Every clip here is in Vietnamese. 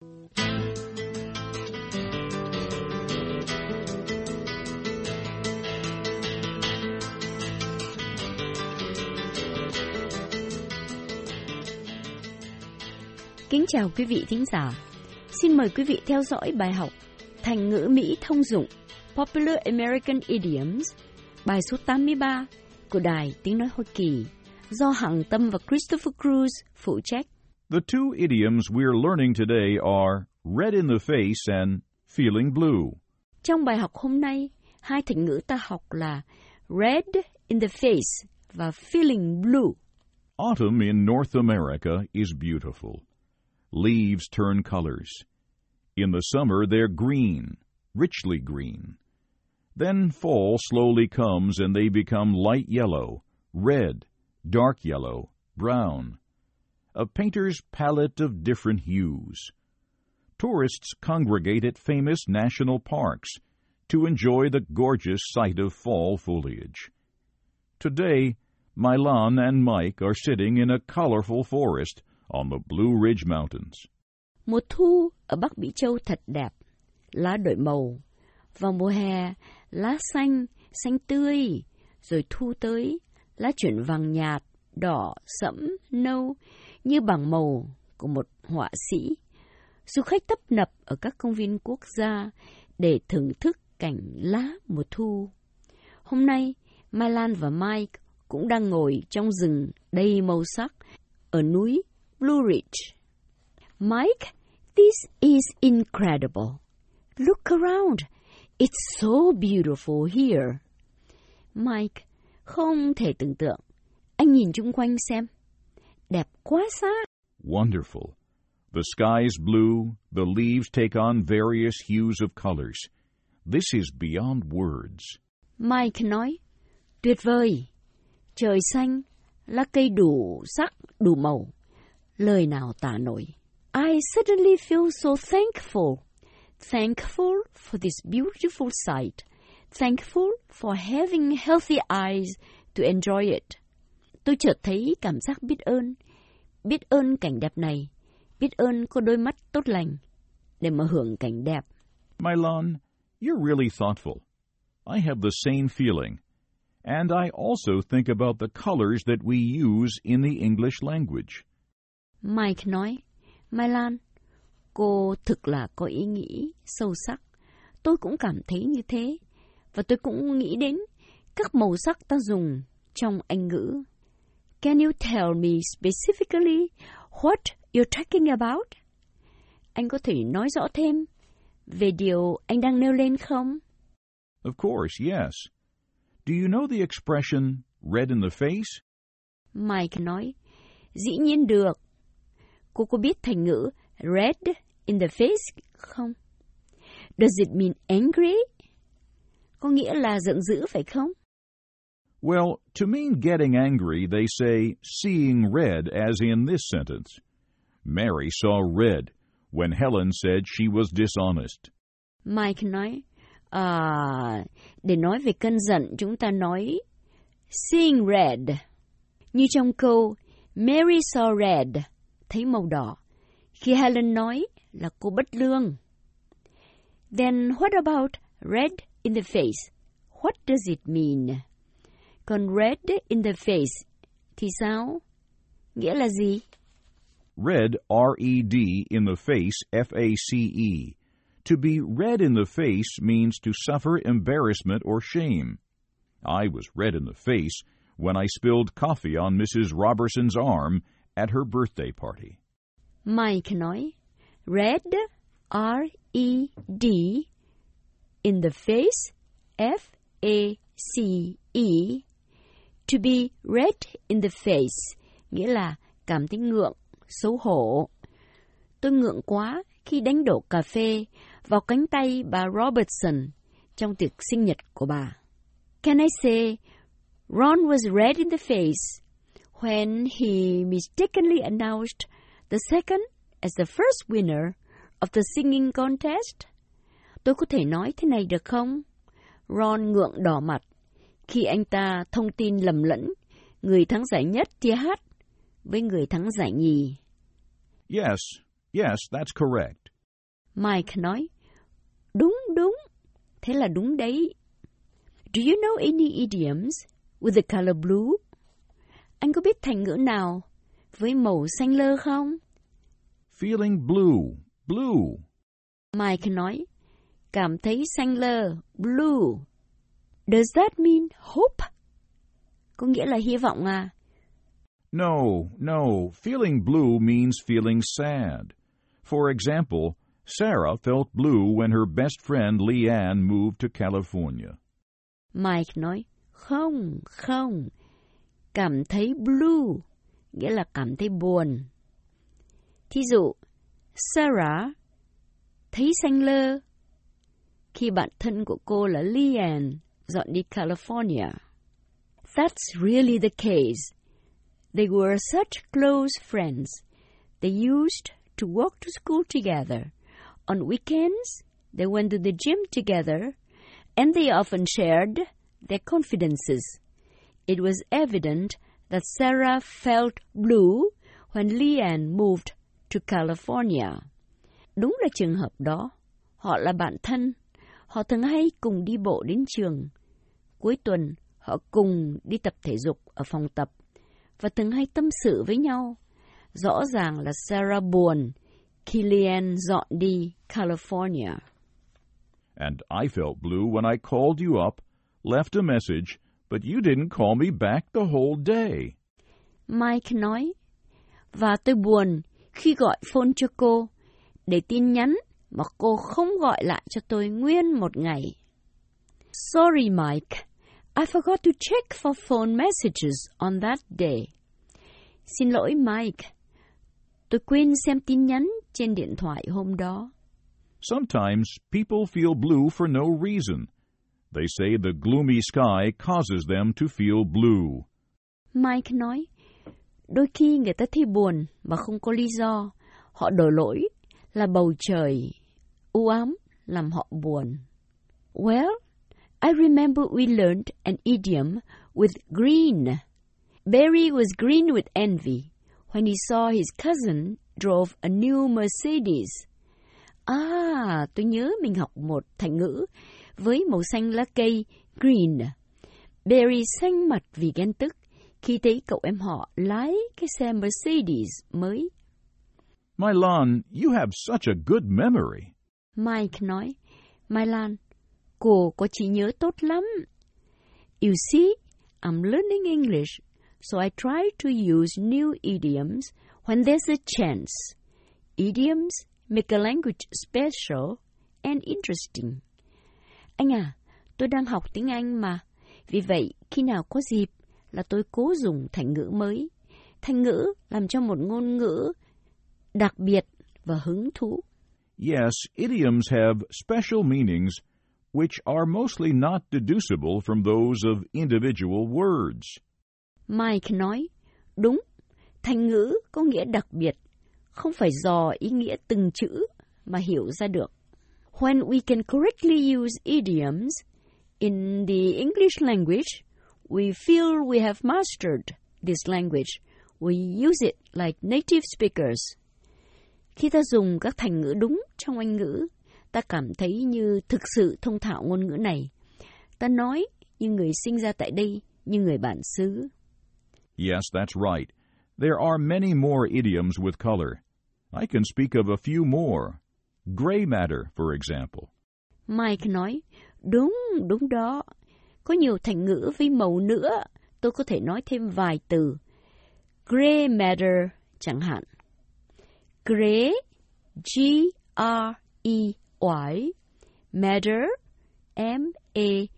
Kính chào quý vị thính giả. Xin mời quý vị theo dõi bài học Thành ngữ Mỹ thông dụng Popular American Idioms, bài số 83 của Đài Tiếng Nói Hoa Kỳ do Hằng Tâm và Christopher Cruz phụ trách. The two idioms we're learning today are red in the face and feeling blue. Trong bài học hôm nay, hai thành ngữ ta học là red in the face và feeling blue. Autumn in North America is beautiful. Leaves turn colors. In the summer, they're green, richly green. Then fall slowly comes and they become light yellow, red, dark yellow, brown. A painter's palette of different hues. Tourists congregate at famous national parks to enjoy the gorgeous sight of fall foliage. Today, Milan and Mike are sitting in a colorful forest on the Blue Ridge Mountains. Mùa thu ở Bắc Mỹ Châu thật đẹp, lá đổi màu. Vào mùa hè, lá xanh, xanh tươi, rồi thu tới, lá chuyển vàng nhạt, đỏ, sẫm, nâu, như bằng màu của một họa sĩ. Du khách tấp nập ở các công viên quốc gia để thưởng thức cảnh lá mùa thu. Hôm nay, Mai Lan và Mike cũng đang ngồi trong rừng đầy màu sắc ở núi Blue Ridge. Mike, this is incredible. Look around. It's so beautiful here. Mike, không thể tưởng tượng. Anh nhìn chung quanh xem. Đẹp quá xa. Wonderful. The sky is blue, the leaves take on various hues of colors. This is beyond words. Mike nói, tuyệt vời. Trời xanh, lá cây đủ sắc, đủ màu. Lời nào tả nổi. I suddenly feel so thankful. Thankful for this beautiful sight. Thankful for having healthy eyes to enjoy it. Tôi chợt thấy cảm giác biết ơn. Biết ơn cảnh đẹp này. Biết ơn có đôi mắt tốt lành để mà hưởng cảnh đẹp. Milan, you're really thoughtful. I have the same feeling. And I also think about the colors that we use in the English language. Mike nói, Mai Lan, cô thực là có ý nghĩ sâu sắc. Tôi cũng cảm thấy như thế. Và tôi cũng nghĩ đến các màu sắc ta dùng trong Anh ngữ. Can you tell me specifically what you're talking about? Anh có thể nói rõ thêm về điều anh đang nêu lên không? Of course, yes. Do you know the expression red in the face? Mike nói, dĩ nhiên được. Cô có biết thành ngữ red in the face không? Does it mean angry? Có nghĩa là giận dữ phải không? Well, to mean getting angry, they say seeing red, as in this sentence. Mary saw red when Helen said she was dishonest. Mike nói, à, để nói về cơn giận chúng ta nói seeing red. Như trong câu Mary saw red, thấy màu đỏ. Khi Helen nói là cô bất lương. Then what about red in the face? What does it mean? Còn red in the face thì sao? Nghĩa là gì? Red, R-E-D, in the face, F-A-C-E. To be red in the face means to suffer embarrassment or shame. I was red in the face when I spilled coffee on Mrs. Robertson's arm at her birthday party. Mike nói, red, R-E-D, in the face, F-A-C-E. To be red in the face, nghĩa là cảm thấy ngượng, xấu hổ. Tôi ngượng quá khi đánh đổ cà phê vào cánh tay bà Robertson trong tiệc sinh nhật của bà. Can I say, Ron was red in the face when he mistakenly announced the second as the first winner of the singing contest? Tôi có thể nói thế này được không? Ron ngượng đỏ mặt khi anh ta thông tin lầm lẫn người thắng giải nhất hát với người thắng giải nhì. Yes, yes, that's correct. Mike nói, đúng đúng, thế là đúng đấy. Do you know any idioms with the color blue? Anh có biết thành ngữ nào với màu xanh lơ không? Feeling blue, blue. Mike nói, cảm thấy xanh lơ, blue. Does that mean hope? Có nghĩa là hy vọng à? No, no. Feeling blue means feeling sad. For example, Sarah felt blue when her best friend Leanne moved to California. Mike nói, không, không. Cảm thấy blue, nghĩa là cảm thấy buồn. Thí dụ, Sarah thấy xanh lơ khi bạn thân của cô là Leanne đi California. That's really the case. They were such close friends. They used to walk to school together. On weekends, they went to the gym together, and they often shared their confidences. It was evident that Sarah felt blue when Leanne moved to California. Đúng là trường hợp đó. Họ là bạn thân. Họ thường hay cùng đi bộ đến trường. Cuối tuần, họ cùng đi tập thể dục ở phòng tập và thường hay tâm sự với nhau. Rõ ràng là Sarah buồn khi Leanne dọn đi California. And I felt blue when I called you up, left a message, but you didn't call me back the whole day. Mike nói, và tôi buồn khi gọi phone cho cô để tin nhắn mà cô không gọi lại cho tôi nguyên một ngày. Sorry, Mike. I forgot to check for phone messages on that day. Xin lỗi, Mike. Tôi quên xem tin nhắn trên điện thoại hôm đó. Sometimes people feel blue for no reason. They say the gloomy sky causes them to feel blue. Mike nói, đôi khi người ta thấy buồn mà không có lý do. Họ đổ lỗi là bầu trời u ám làm họ buồn. Well, I remember we learned an idiom with green. Barry was green with envy when he saw his cousin drove a new Mercedes. À, tôi nhớ mình học một thành ngữ với màu xanh lá cây green. Barry xanh mặt vì ghen tức khi thấy cậu em họ lái cái xe Mercedes mới. Milan, you have such a good memory. Mike nói, Milan, cô có trí nhớ tốt lắm. You see, I'm learning English, so I try to use new idioms when there's a chance. Idioms make a language special and interesting. Anh à, tôi đang học tiếng Anh mà. Vì vậy, khi nào có dịp là tôi cố dùng thành ngữ mới. Thành ngữ làm cho một ngôn ngữ đặc biệt và hứng thú. Yes, idioms have special meanings which are mostly not deducible from those of individual words. Mike nói, đúng, thành ngữ có nghĩa đặc biệt, không phải dò ý nghĩa từng chữ mà hiểu ra được. When we can correctly use idioms in the English language, we feel we have mastered this language. We use it like native speakers. Khi ta dùng các thành ngữ đúng trong Anh ngữ, ta cảm thấy như thực sự thông thạo ngôn ngữ này. Ta nói như người sinh ra tại đây, như người bản xứ. Yes, that's right. There are many more idioms with color. I can speak of a few more. Gray matter, for example. Mike nói, đúng, đúng đó. Có nhiều thành ngữ với màu nữa. Tôi có thể nói thêm vài từ. Gray matter chẳng hạn. Gray, G-R-E-Y, matter, M-A-T-T-E-R,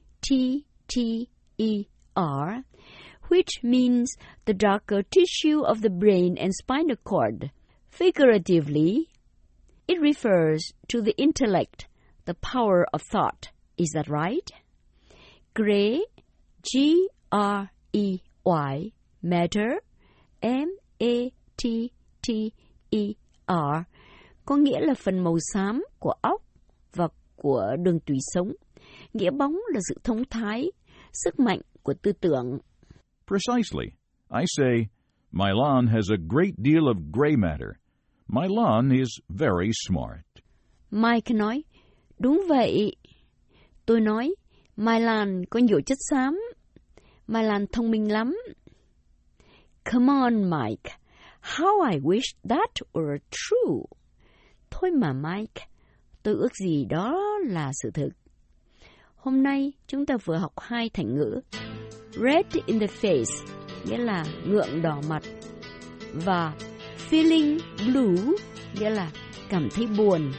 which means the darker tissue of the brain and spinal cord. Figuratively, it refers to the intellect, the power of thought. Is that right? Gray, G R E Y, matter, M A T T E R, có nghĩa là phần màu xám của óc và của đường tủy sống. Nghĩa bóng là sự thông thái, sức mạnh của tư tưởng. Precisely. I say, my lawn has a great deal of gray matter. My lawn is very smart. Mike nói, đúng vậy. Tôi nói, Mai Lan có nhiều chất xám. Mai Lan thông minh lắm. Come on, Mike. How I wish that were true. Thôi mà Mike, tôi ước gì đó là sự thực. Hôm nay chúng ta vừa học hai thành ngữ. Red in the face, nghĩa là ngượng đỏ mặt. Và feeling blue, nghĩa là cảm thấy buồn.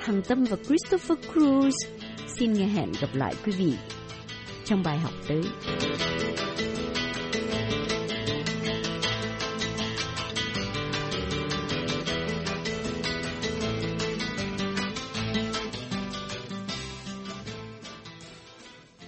Hằng Tâm và Christopher Cruz xin nghe hẹn gặp lại quý vị trong bài học tới.